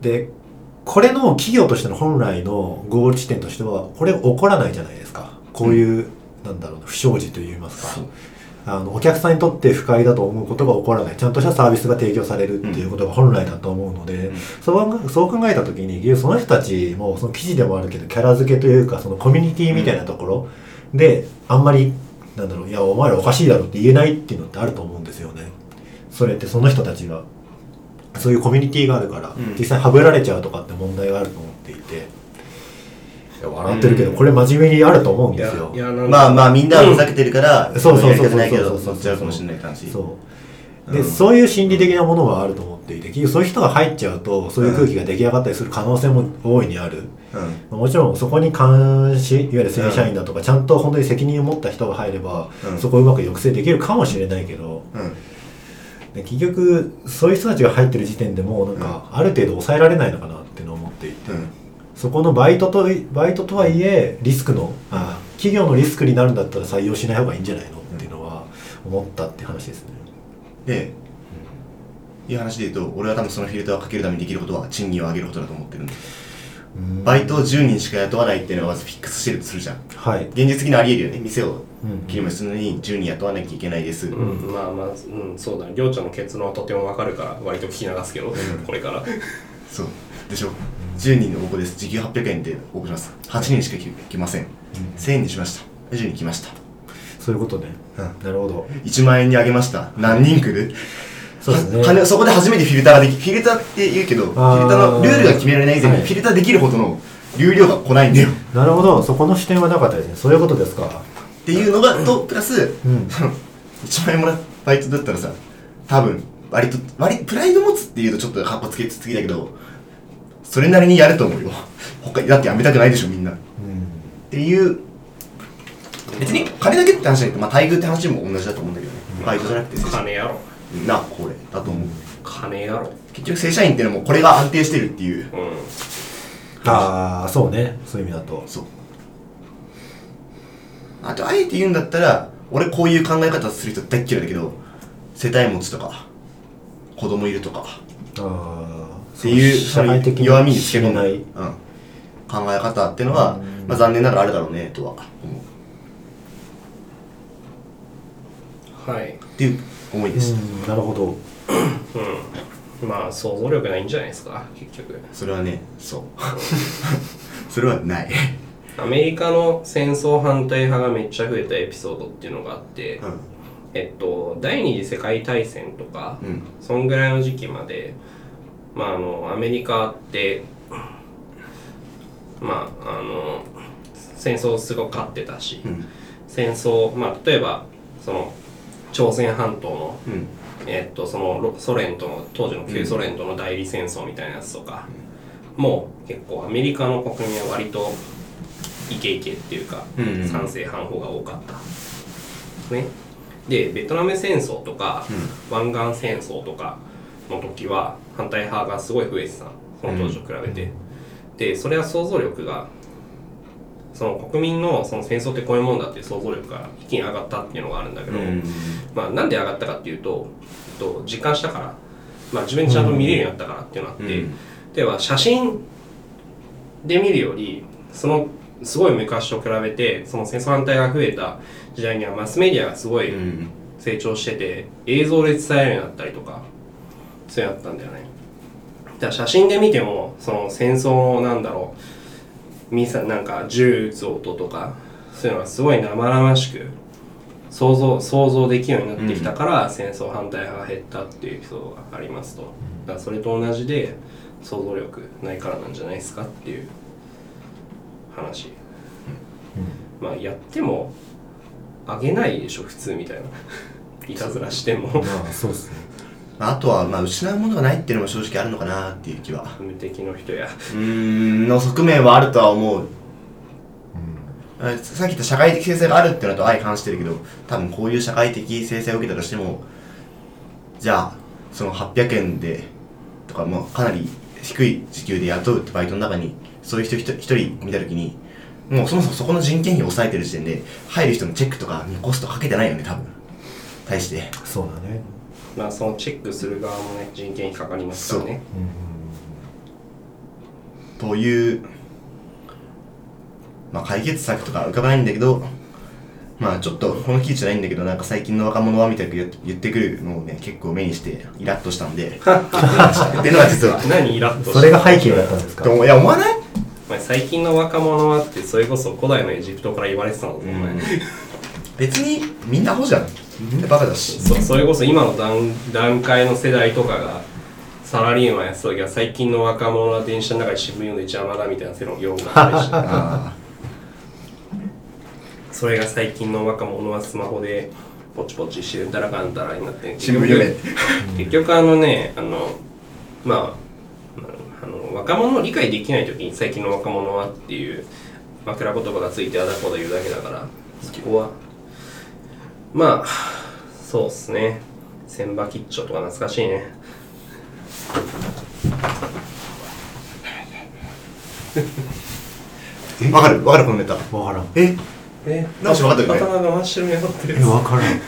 でこれの企業としての本来のゴール地点としてはこれ起こらないじゃないですか。こういう、なんだろうな不祥事といいますか。そうあのお客さんにとって不快だと思うことが起こらない。ちゃんとしたサービスが提供されるっていうことが本来だと思うので、うん。そうそう考えた時にその人たちもその記事でもあるけどキャラ付けというかそのコミュニティみたいなところであんまりなんだろういやお前らおかしいだろって言えないっていうのってあると思うんですよね。それってその人たちが。そういうコミュニティがあるから、ん。実際はぶられちゃうとかって問題があると思っていて笑ってるけどこれ真面目にあると思うんですよ。まあまあみんなはふざけてるから、そうそうそうそうそう。そう乗っちゃうかもしれない感じそうで、そういう心理的なものはあると思っていて結局そういう人が入っちゃうとそういう空気が出来上がったりする可能性も大いにある、うん。もちろんそこに監視いわゆる正社員だとか、ちゃんと本当に責任を持った人が入れば、うん。そこをうまく抑制できるかもしれないけどうん。で結局そういう人たちが入ってる時点でもうなんか、ある程度抑えられないのかなっていうのを思っていて、うんそこのバイトとバイトとはいえリスクのあ企業のリスクになるんだったら採用しない方がいいんじゃないのっていうのは思ったって話ですね。で、いう話で言うと俺は多分そのフィルターをかけるためにできることは賃金を上げることだと思ってるんでバイトを10人しか雇わないっていうのがまずフィックスしてるとするじゃん。はい。現実的にありえるよね。店をうん切り盛りするのに10人雇わなきゃいけないです、うん、まあまあ、うん、そうだね。りょうちゃんの結論はとてもわかるから、割と聞き流すけど、これから。そう。でしょ？10人の応募です時給800円で応募します8人しか来来ません1000円にしました10人来ましたそういうことね。うんなるほど。1万円にあげました何人来る？そうですね。そこで初めてフィルターができフィルターって言うけどフィルターのルールが決められない以前にはいフィルターできるほどの流量が来ないんだよなるほど。そこの視点はなかったですね。そういうことですか。っていうのがとプラスうん。1万円もらうバイトだったらさ多分割と割プライド持つっていうとちょっとカッコつけつつきだけどそれなりにやると思うよ他だってやめたくないでしょみんなっうん。ていう別に金だけって話じゃなくて、まあ、待遇って話も同じだと思うんだけどねバイトじゃなくて金やろ。なこれだと思う金やろ。結局正社員っていうのもこれが安定してるっていううん。ああ、そうね。そういう意味だと。そうあとあえて言うんだったら俺こういう考え方する人大っ嫌いだけど世帯持ちとか子供いるとかああ。っていう社会的弱みにつけ込む、ない。うん、考え方っていうのは、うんまあ、残念ながらあるだろうねとは思うはい。っていう思いです、うん。なるほど。うん。まあ、想像力ないんじゃないですか、結局。それはねそう それはない、アメリカの戦争反対派がめっちゃ増えたエピソードっていうのがあって、うえっと、第二次世界大戦とか、んうんそんぐらいの時期まで、まあ、あのアメリカって、まあ、あの戦争すごく勝ってたし、うん。戦争、まあ、例えばその朝鮮半島の、うん。えっと、そのロソ連との当時の旧ソ連との代理戦争みたいなやつとか、もう結構アメリカの国民は割とイケイケっていうか、うんうん。賛成反方が多かった。ね、でベトナム戦争とか、湾岸戦争とかの時は反対派がすごい増えてたその当時と比べて、でそれは想像力がその国民のその戦争ってこういうもんだっていう想像力が一気に上がったっていうのがあるんだけど、うん。まあ、なんで上がったかっていうと、えっと、実感したから、まあ、自分でちゃんと見れるようになったからっていうのがあって、うん。では写真で見るよりそのすごい昔と比べてその戦争反対が増えた時代にはマスメディアがすごいうん。成長してて映像で伝えるようになったりとかそういうのあったんだよねだから写真で見てもその戦争のなんだろう。ミサなんか銃撃つ音とかそういうのがすごい生々しく想像想像できるようになってきたから、戦争反対派が減ったっていうエピソードがありますと。だからそれと同じで想像力ないからなんじゃないですかっていう話、まあやってもあげないでしょ普通みたいな。いたずらしても。まあ、そうですね。あとは、まあ、失うものがないっていうのも正直あるのかなっていう気は。無敵の人や。うーんの側面はあるとは思う。あさっき言った社会的制裁があるっていうのと相反してるけど多分こういう社会的制裁を受けたとしてもじゃあその800円でとかもうかなり低い時給で雇うってバイトの中にそういう人一人一人見た時にもうそもそもそこの人件費を抑えてる時点で入る人のチェックとかにコストかけてないよね多分。対して。そうだね。まあそのチェックする側もね人件費かかりますからね。という、まあ、解決策とか浮かばないんだけど、まあちょっとこの記事じゃないんだけど、なんか最近の若者はみたいな言言ってくるのをね、結構目にしてイラッとしたんで、っていうのが実は。何イラッとそれが背景だったんですか？いや、思わない？最近の若者はってそれこそ古代のエジプトから言われてたの、お前。別にみんなアホじゃん。みんなバカだし。そそれこそ今の段段階の世代とかがサラリーマンやってた時は最近の若者は電車の中で渋谷ので邪魔だみたいな世論世論があったりしてあそれが最近の若者はスマホでポチポチしてうんたらかんたらになって新聞読め結局あのねあのまああの若者を理解できない時に最近の若者はっていう枕言葉がついてあだこうだ言うだけだからそこはまあそうっすね。千葉吉兆とか懐かしいね。わかる？わかるこのネタ。わからん。え？え？直し分かったよね。刀が真っ白になってる。えわからん。え？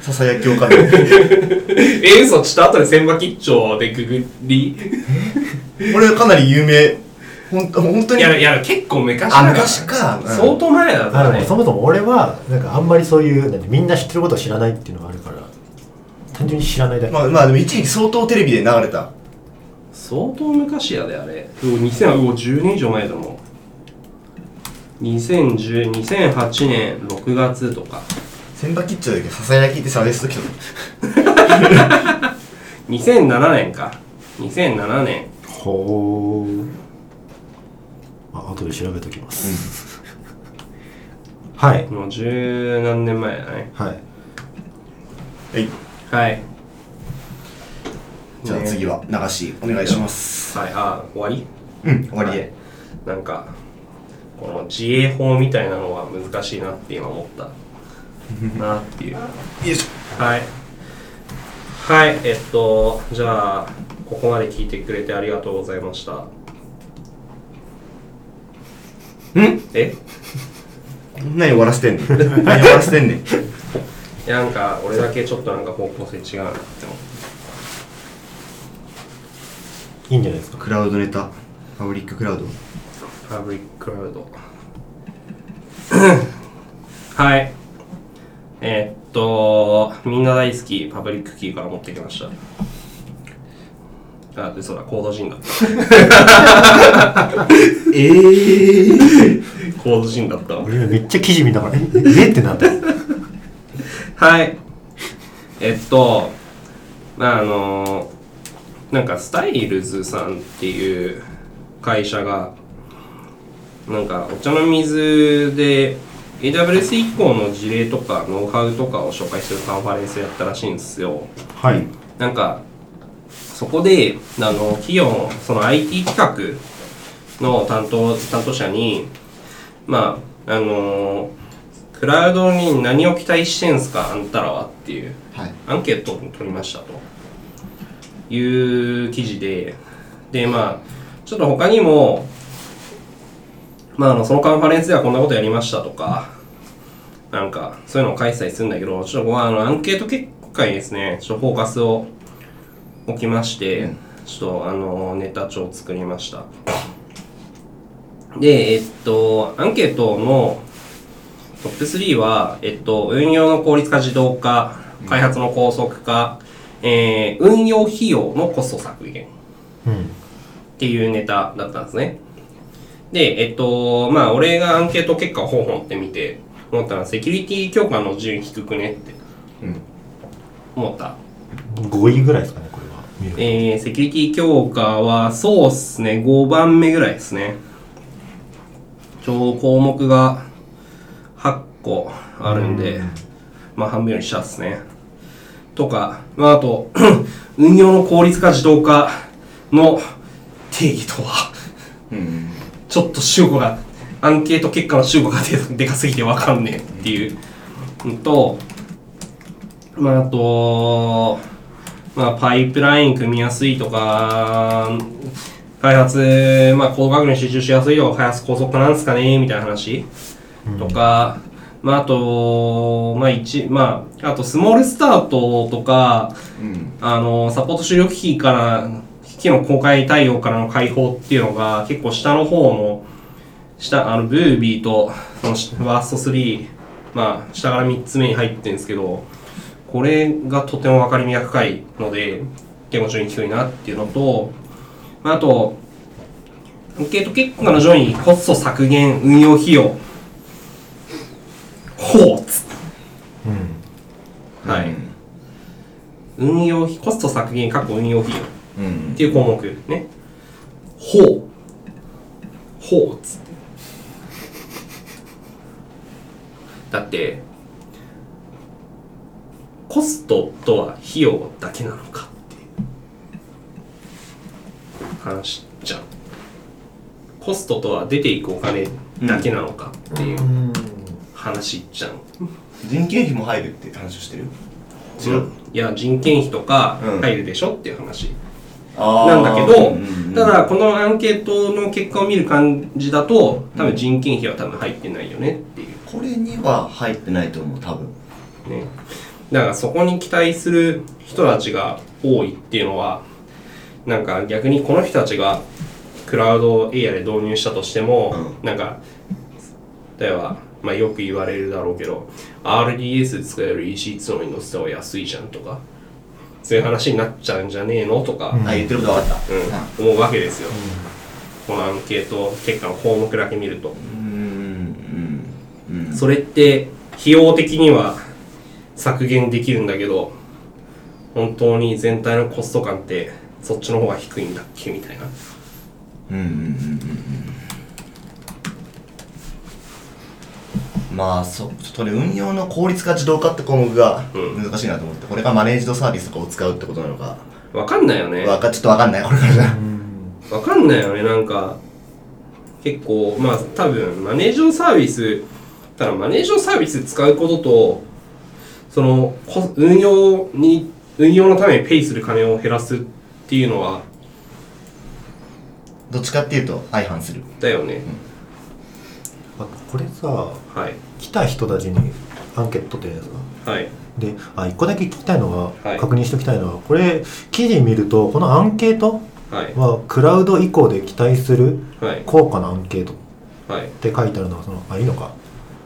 ささやきわかるえ嘘。ちょっと後で千葉吉兆でググり。俺かなり有名ほんと本当に。いやいや結構昔だから。あ昔か。うん。相当前だったね。そもそも俺はなんかあんまりそういうなんてみんな知ってることを知らないっていうのがあるから単純に知らないだけ、まあまあでも一時期相当テレビで流れた。相当昔やであれ。うお2000うお10年以上前だもん。2010 2008年6月とか。千葉吉兆だけ？どささやきってさですけど2007年か。2007年ほうあ後で調べときます、はい。もう十何年前だね。はい。はい。はい。じゃあね次は流しお願いします。はい。あ終わり？うん終わりで。なんかこの自衛法みたいなのは難しいなって今思った。なっていう。よいしはい。はい。えっとじゃあここまで聞いてくれてありがとうございました。ょん？え？何終わらせてんの 何終わらせてんねん。いやなんか俺だけちょっとなんか方向性違うなって思っていいんじゃないですか？クラウドネタ。パブリッククラウド。パブリッククラウド。はい。えーっとみんな大好き Publickey から持ってきましたあでそうだコード人だったええコード人だったわ。俺めっちゃ記事見ながらえええってなったはい。えっとまああのなんかスタイルズさんっていう会社がなんかお茶の水で AWS 以降の事例とかノウハウとかを紹介するカンファレンスやったらしいんですよ。はい。なんかそこであの企業のその IT 企画の担当担当者にまああのクラウドに何を期待してんすかあんたらはっていうはい。アンケートを取りましたと。いう記事ででまあちょっと他にもまああのそのカンファレンスではこんなことやりましたとかなんかそういうのを書いてたりするんだけどちょっとあのアンケート結果にですねちょっとフォーカスを置きまして、ちょっとあのネタ帳を作りました。でえっとアンケートのトップ3は、えっと、運用の効率化自動化、開発の高速化、えー運用費用のコスト削減。うん。っていうネタだったんですね。で、えっと、まあ、俺がアンケート結果をほうほんって見て思ったのは、セキュリティ強化の順位低くねってうん。思った。5位ぐらいですかねえー、セキュリティ強化は、そうっすね、5番目ぐらいですね。ちょうど項目が8個あるんで、まあ半分より下っすね。とか、まああと、運用の効率化自動化の定義とは、うんちょっと主語が、アンケート結果の主語がででかすぎてわかんねえっていうのと、まああと、まあパイプライン組みやすいとか、開発、まあコード学に集中しやすいよ、開発高速化なんですかねみたいな話。とか、まああと、まあ一、まあ、あとスモールスタートとか、うん。あの、サポート終了機器から、機器の公開対応からの解放っていうのが結構下の方の、下、あの、ブービーと、そのしワースト3、まあ、下から3つ目に入ってるんですけど、これがとても分かりみが深いので、結構順位低いなっていうのと、まああと、アンケート結果の上位、コスト削減、運用費用、ほうっつうんはい。運用費、コスト削減、過去運用費用っうんていう項目ね。ほう。ほうっつって。だって、コストとは費用だけなのかっていう話じゃんコストとは出ていくお金だけなのかっていううん話じゃん、人件費も入るって話をしてる？違う、いや人件費とかうん入るでしょっていう話、なんだけど、うんうんうん。ただこのアンケートの結果を見る感じだと多分人件費は多分入ってないよねっていう。これには入ってないと思う多分。ねだからそこに期待する人たちが多いっていうのはなんか逆にこの人たちがクラウドエイヤで導入したとしても、うなんか例えば、まあ、よく言われるだろうけど RDS で使える EC2 のに載せた方が安いじゃんとかそういう話になっちゃうんじゃねえのとか、うん。あ言ってること分かった。うん。思うわけですよ、このアンケート結果の項目だけ見ると、うん。うん。うん。それって費用的には削減できるんだけど本当に全体のコスト感ってそっちの方が低いんだっけみたいな。うんうんうんうん。うんまあそちょっとね運用の効率化自動化って項目がうん。難しいなと思って、これがマネージドサービスとかを使うってことなのか、わかんないよね。わかちょっとわかんない。これから。じゃわかんないよね。なんか結構まあ多分マネージドサービスただマネージドサービス使うこととそのこ運用に運用のためにペイする金を減らすっていうのはどっちかっていうと相反する。だよね、あこれさはい。来た人たちにアンケート取ってるじゃないですかはい。であ一個だけ聞きたいのが、はい。確認しておきたいのはこれ記事見るとこのアンケートはい。はクラウド以降で期待するはい。効果のアンケートっはい。て書いてあるのはそのあいいのか。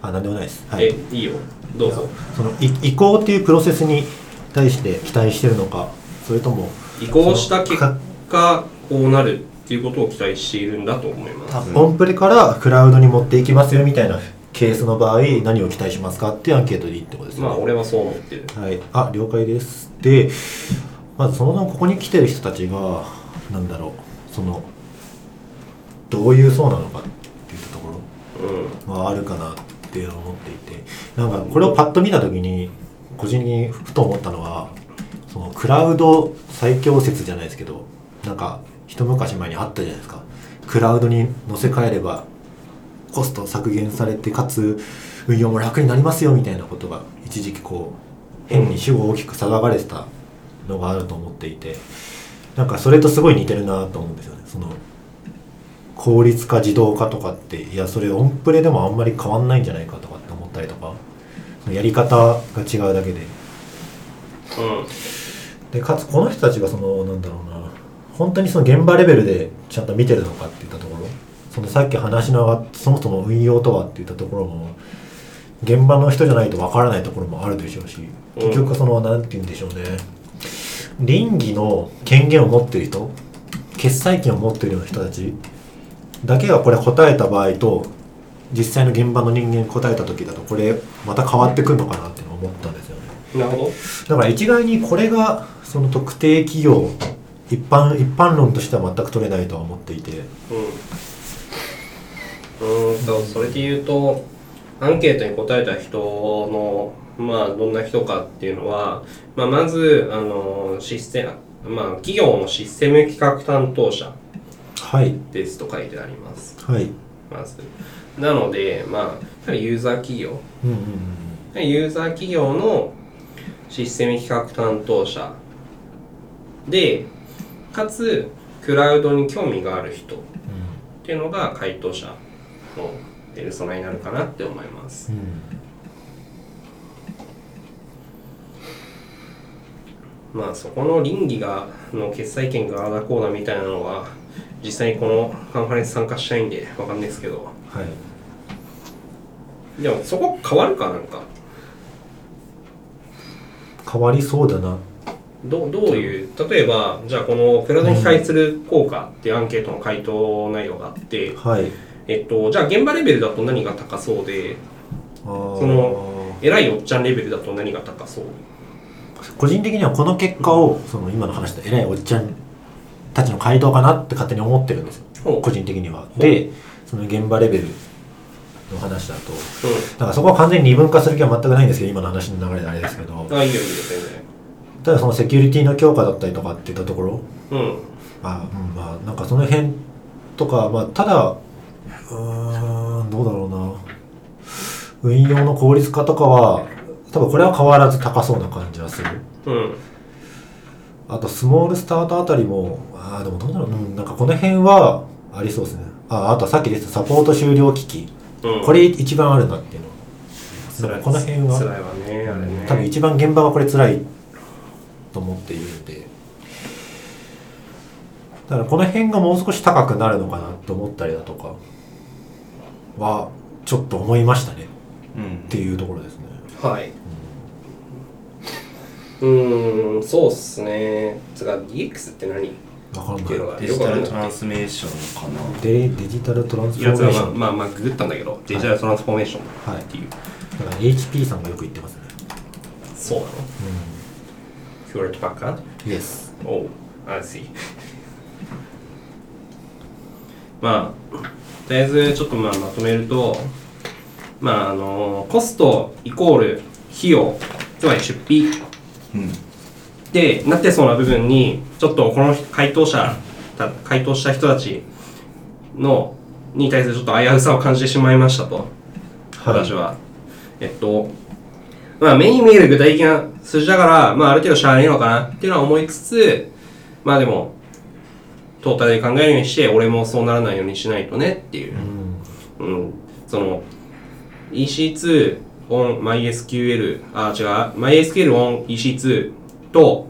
あなんでもないです、はい、えいいよどうぞ。そのい移行っていうプロセスに対して期待してるのかそれとも移行した結果こうなるっていうことを期待しているんだと思います。オンプレからクラウドに持っていきますよみたいなケースの場合何を期待しますかっていうアンケートでいいってことですね。まあ俺はそう思ってる。はい、あ了解です。でまずそもそもここに来てる人たちがなんだろうそのどういう層なのかっていったとこうん。ろはあるかなってって思っていてなんかこれをパッと見た時に個人にふと思ったのはそのクラウド最強説じゃないですけどなんか一昔前にあったじゃないですか。クラウドに載せ替えればコスト削減されてかつ運用も楽になりますよみたいなことが一時期こう変に主語を大きく騒がれてたのがあると思っていてなんかそれとすごい似てるなと思うんですよね。その効率化自動化とかっていやそれオンプレでもあんまり変わんないんじゃないかとかって思ったりとかやり方が違うだけで。うん。でかつこの人たちがそのなんだろうな本当にその現場レベルでちゃんと見てるのかっていったところそのさっき話の上がそもそも運用とはっていったところも現場の人じゃないとわからないところもあるでしょうし結局そのなんて言うんでしょうね倫理の権限を持ってる人決裁権を持っているような人たちだけがこれ答えた場合と実際の現場の人間答えた時だとこれまた変わってくるのかなっていうのを思ったんですよね。なるほど。だから一概にこれがその特定企業一般一般論としては全く取れないとは思っていて。うん。うん。とそれで言うとアンケートに答えた人のまあどんな人かっていうのは、まあ、まずあのシステムまあ企業のシステム企画担当者はいですと書いてあります。はい。まず。なのでまあユーザー企業。うんうんうん。ユーザー企業のシステム企画担当者。でかつクラウドに興味がある人。っていうのが回答者のペルソナになるかなって思います。うんうん。まあそこの倫理がの決裁権がああだこうだみたいなのは実際にこのカンファレンス参加したいんでわかんないですけど。はい。でもそこ変わるかなんか。変わりそうだな。どうどういう？例えばじゃあこのクラウドに対する効果っていうアンケートの回答内容があって、はい。えっと、じゃあ現場レベルだと何が高そうでそその偉いおっちゃんレベルだと何が高そう？個人的にはこの結果をその今の話した偉いおっちゃんたちの回答かなって勝手に思ってるんですよ。個人的には。でその現場レベルの話だと。うだからそこは完全に二分化する気は全くないんですけど今の話の流れであれですけど。んあいいよいいよ全ただそのセキュリティの強化だったりとかっていったところ。然うん。あ、うん、まあなんかその辺とかまあただうーんどうだろうな。運用の効率化とかは多分これは変わらず高そうな感じはする。うんあとスモールスタートあたりもあーでもどうだろう、うん、なんかこの辺はありそうですね。ああとはさっき出てたサポート終了機器。うん。これ一番あるなっていうの。辛いこの辺は？辛いわねあれね。多分一番現場がこれ辛いと思っているんで。だからこの辺がもう少し高くなるのかなと思ったりだとかはちょっと思いましたね。うん。っていうところですね。はい。うーん、そうっすね。つうか、DX って何？わかん。ない。デジタルトラ。ンスメーション。かなデデジタルトランスフォーメーション、まあまあ、ググったんだけど、デジタルトランスフォーメーションはいっていう。だから HP さんがよく言ってますね。そうなの？フューレットバッカー？うん。Yes おう、I see. まあ、とりあえずちょっとまあまとめると、まああの、コストイコール費用、つまり出費うん。でなってそうな部分にちょっとこの回答者た回答した人たちのに対するちょっと危うさを感じてしまいましたと、私は。えっとまあ目に見える具体的な数字だからまあある程度しゃあねえのかなっていうのは思いつつまあでもトータルで考えるようにして俺もそうならないようにしないとねっていう。うん。うん、その EC2 on MySQL あ違う。MySQL on EC2 と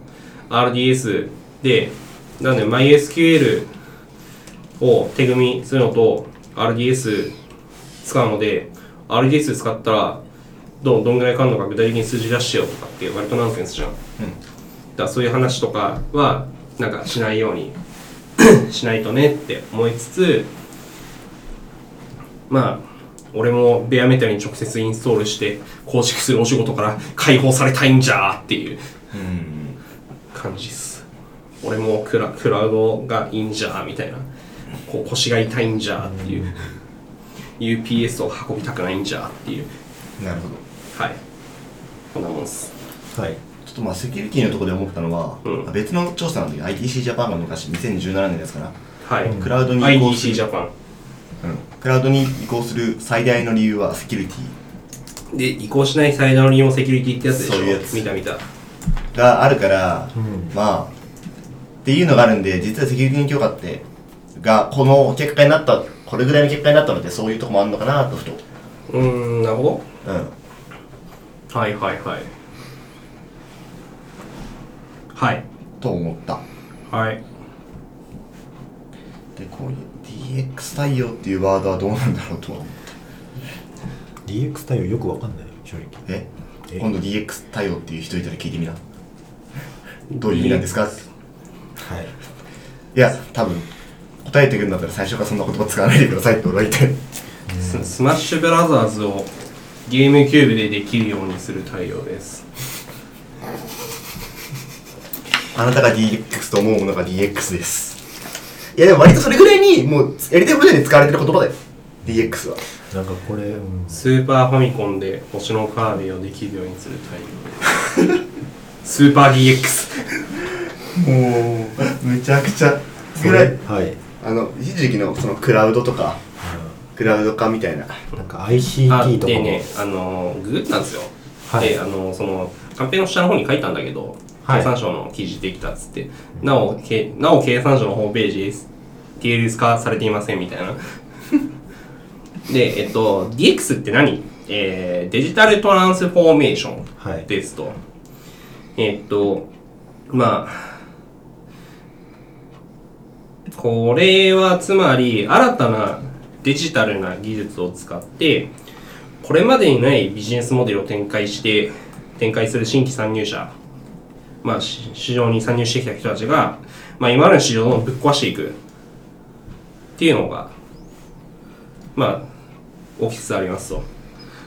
RDS でなんで MySQL を手組みするのと RDS 使うので RDS 使ったらどどんぐらいかかるのか具体的に数字出してよとかって割とナンセンスじゃん、だからそういう話とかはなんかしないように しないとねって思いつつまあ俺もベアメタルに直接インストールして構築するお仕事から解放されたいんじゃーっていう。うん。感じっす。俺もクラクラウドがいいんじゃーみたいな。こう腰が痛いんじゃーっていう。UPS を運びたくないんじゃーっていう。なるほど。はい。こんなもんっす。はい。ちょっとまあセキュリティのところで思ったのは、うん。別の調査なんだけど ITC ジャパンが昔2017年ですから、はい、クラウドに移行す IDC るジャパンクラウドに移行する最大の理由はセキュリティ。で移行しない最大の利用セキュリティってやつでしょ？そういうやつ。見た見た。があるから、うん。まあっていうのがあるんで実はセキュリティの強化ってがこの結果になったこれぐらいの結果になったのでそういうとこもあるのかなとふとうーんなるほうん。どはいはいはい。はい。と思った。はい。でこういう DX 対応っていうワードはどうなんだろうとは思う DX 対応よくわかんない正直。え？え？今度 DX 対応っていう人いたら聞いてみな。どういう意味なんですか？はい。いや多分答えてくるんだったら最初からそんな言葉使わないでくださいって俺は言って。ススマッシュブラザーズをゲームキューブでできるようにする対応です。あなたが DX と思うものが DX ですいやでも割とそれぐらいにもうやりたいことに使われてる言葉だよ。DX は。なんかこれ、うん、スーパーファミコンで星のカービィをできるようにする対応 スーパー DX もうむちゃくちゃそれぐらい。はい、あの一時期のそのクラウドとかクラウド化みたいな。うんなんかあ ICT とかも、でねあのググったんですよ、はい。であのそのカンペの下の方に書いたんだけど、はい経産省の記事できたっつってなおけなお経産省のホームページです TLS 化されていませんみたいな。でえっと DX って何？えーデジタルトランスフォーメーションはい。ですと。えっと、まあ、これはつまり新たなデジタルな技術を使って、これまでにないビジネスモデルを展開して、展開する新規参入者、まあ、し市場に参入してきた人たちが、まあ、今までの市場をぶっ壊していくっていうのが、まあ、起きつつありますと。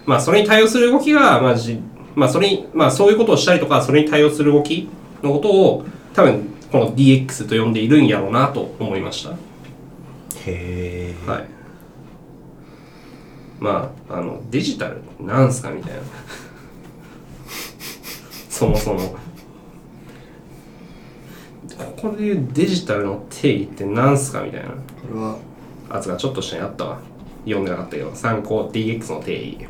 まあ、それに対応する動きが、まあ、じまあ、それに、まあ、そういうことをしたりとか、それに対応する動きのことを、多分、この DX と呼んでいるんやろうなと思いました。へえ、はい。まああのデジタルなんすかみたいなそもそもここで言うデジタルの定義ってなんすかみたいな。これはあつがちょっと下にあったわ。読んでなかったけど参考 DX の定義。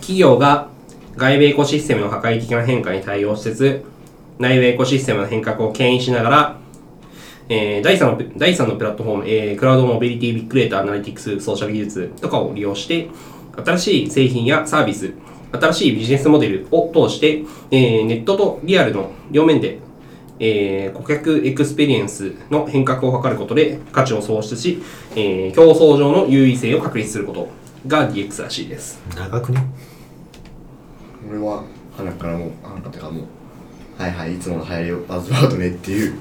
企業が外部エコシステムの破壊的な変化に対応しつつ内部エコシステムの変革を牽引しながら、えー第3の第三のプラットフォーム、えークラウドモビリティビッグデータアナリティクスソーシャル技術とかを利用して新しい製品やサービス新しいビジネスモデルを通して、えーネットとリアルの両面でえー顧客エクスペリエンスの変革を図ることで価値を創出し、えー競争上の優位性を確立することが DX らしいです。長くね。俺はハナからもうハナからてかもうはいはいいつもの流行りのバズワードねっていう。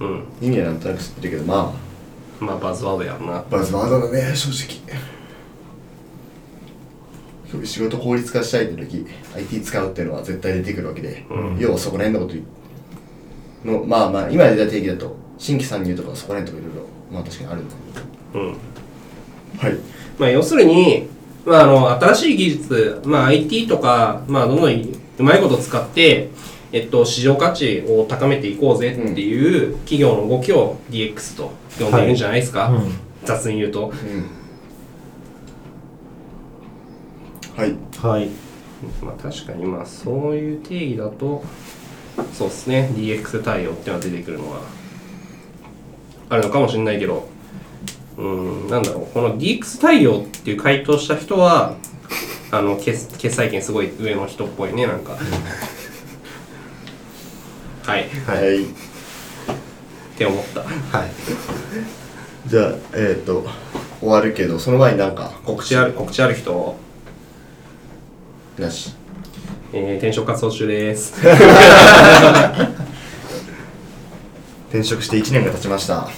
うん。意味はなんとなく知ってるけどままあ、バズワードやろな。あ。バズワードだね正直。仕事効率化したいって時 IT 使うっていうのは絶対出てくるわけで、うん。要はそこら辺のことのまあまあ今出た定義だと新規参入とかそこら辺とかいろいろまあ確かにあるんだうん。はい。まあ、要するに、まあ、あの、新しい技術、まあ、IT とか、まあ、どんどんうまいこと使って、えっと、市場価値を高めていこうぜっていう企業の動きを DX と呼んでいるんじゃないですか。うん。雑に言うと。うん。はい。はい。まあ確かにまあそういう定義だとそうですね。DX 対応っていうのは出てくるのは。あるのかもしれないけど。うんなんだろう。この DX 対応っていう回答した人はあの決決済権すごい上の人っぽいねなんか。はい。っはい。て思った。はい。じゃあえっ、と終わるけどその前になんか告知ある告知ある人、なしえー、転職活動中です。転職して1年が経ちました。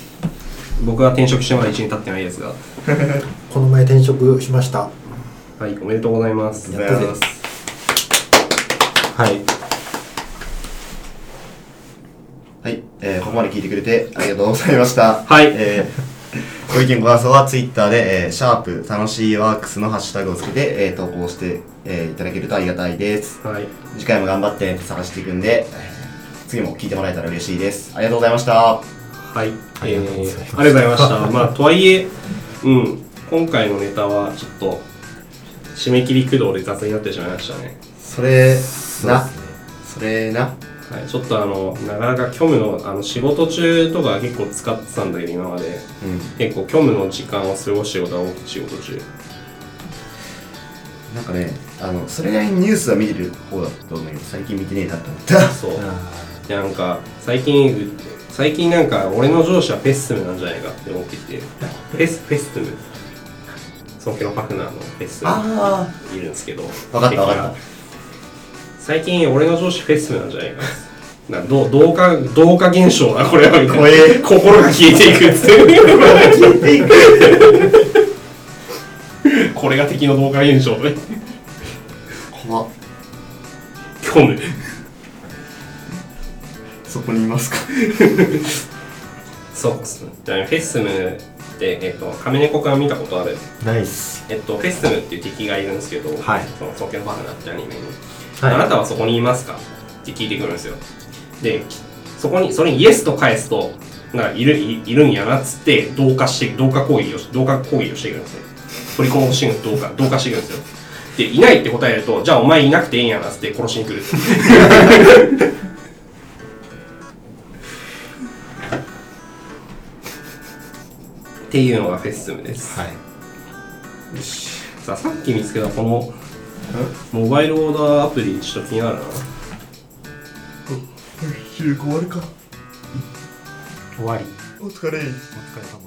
僕は転職してまだ1年経ってないですが。この前転職しました。はいおめでとうございます。ありがとうございますはい。はい、えーここまで聞いてくれてありがとうございました。はい。えーご意見ご感想はツイッターで、えーシャープ楽しいワークスのハッシュタグをつけて、えー投稿して、えーいただけるとありがたいです。はい次回も頑張って探していくんで、えー次も聞いてもらえたら嬉しいです。ありがとうございました。はい、ありがとうございますえーありがとうございました。まあ、とはいえ、うん、今回のネタはちょっと、締め切り駆動で雑になってしまいましたね。それ、な、それな。はい、ちょっとあの、なかなか虚無の、あの、仕事中とか結構使ってたんだけど、今まで。うん。結構虚無の時間を過ごしてることが多くて、仕事中。なんかね、あの、それなりにニュースは見てる方だと思うけど、最近見てねえなって思った。そう。あでなんか、最近、最近なんか、俺の上司はフェッスムなんじゃないかって思ってきて、フェス、フェストム。尊敬のパフナーのフェスム。あいるんですけど。わかったわかった。最近俺の上司フェスなんじゃないかななど同化同化現象だこれは。みたいな怖え。心が消えていくっつって これが敵の同化現象でー、怖っ。虚無そこにいますか。そうっす。ねじゃあフェスムってえっと亀猫くん見たことある？ーナイスえっとフェスムっていう敵がいるんですけど、はい。その尊敬のパフナーってアニメに。はい。あなたはそこにいますか？って聞いてくるんですよ。で、そこに、それにイエスと返すと、なんかいるいいるんやなっつって、同化して、同化行為をし、同化行為をしてくるんですよ。取り殺しに同化、同化してくるんですよ。で、いないって答えると、じゃあお前いなくていいんやなっつって殺しに来る。っていうのがフェッスムです。はいさあ、さっき見つけたこの、モバイルオーダーアプリ、ちょっと気になるな。昼終わるか。終わりお疲れ。お疲れ様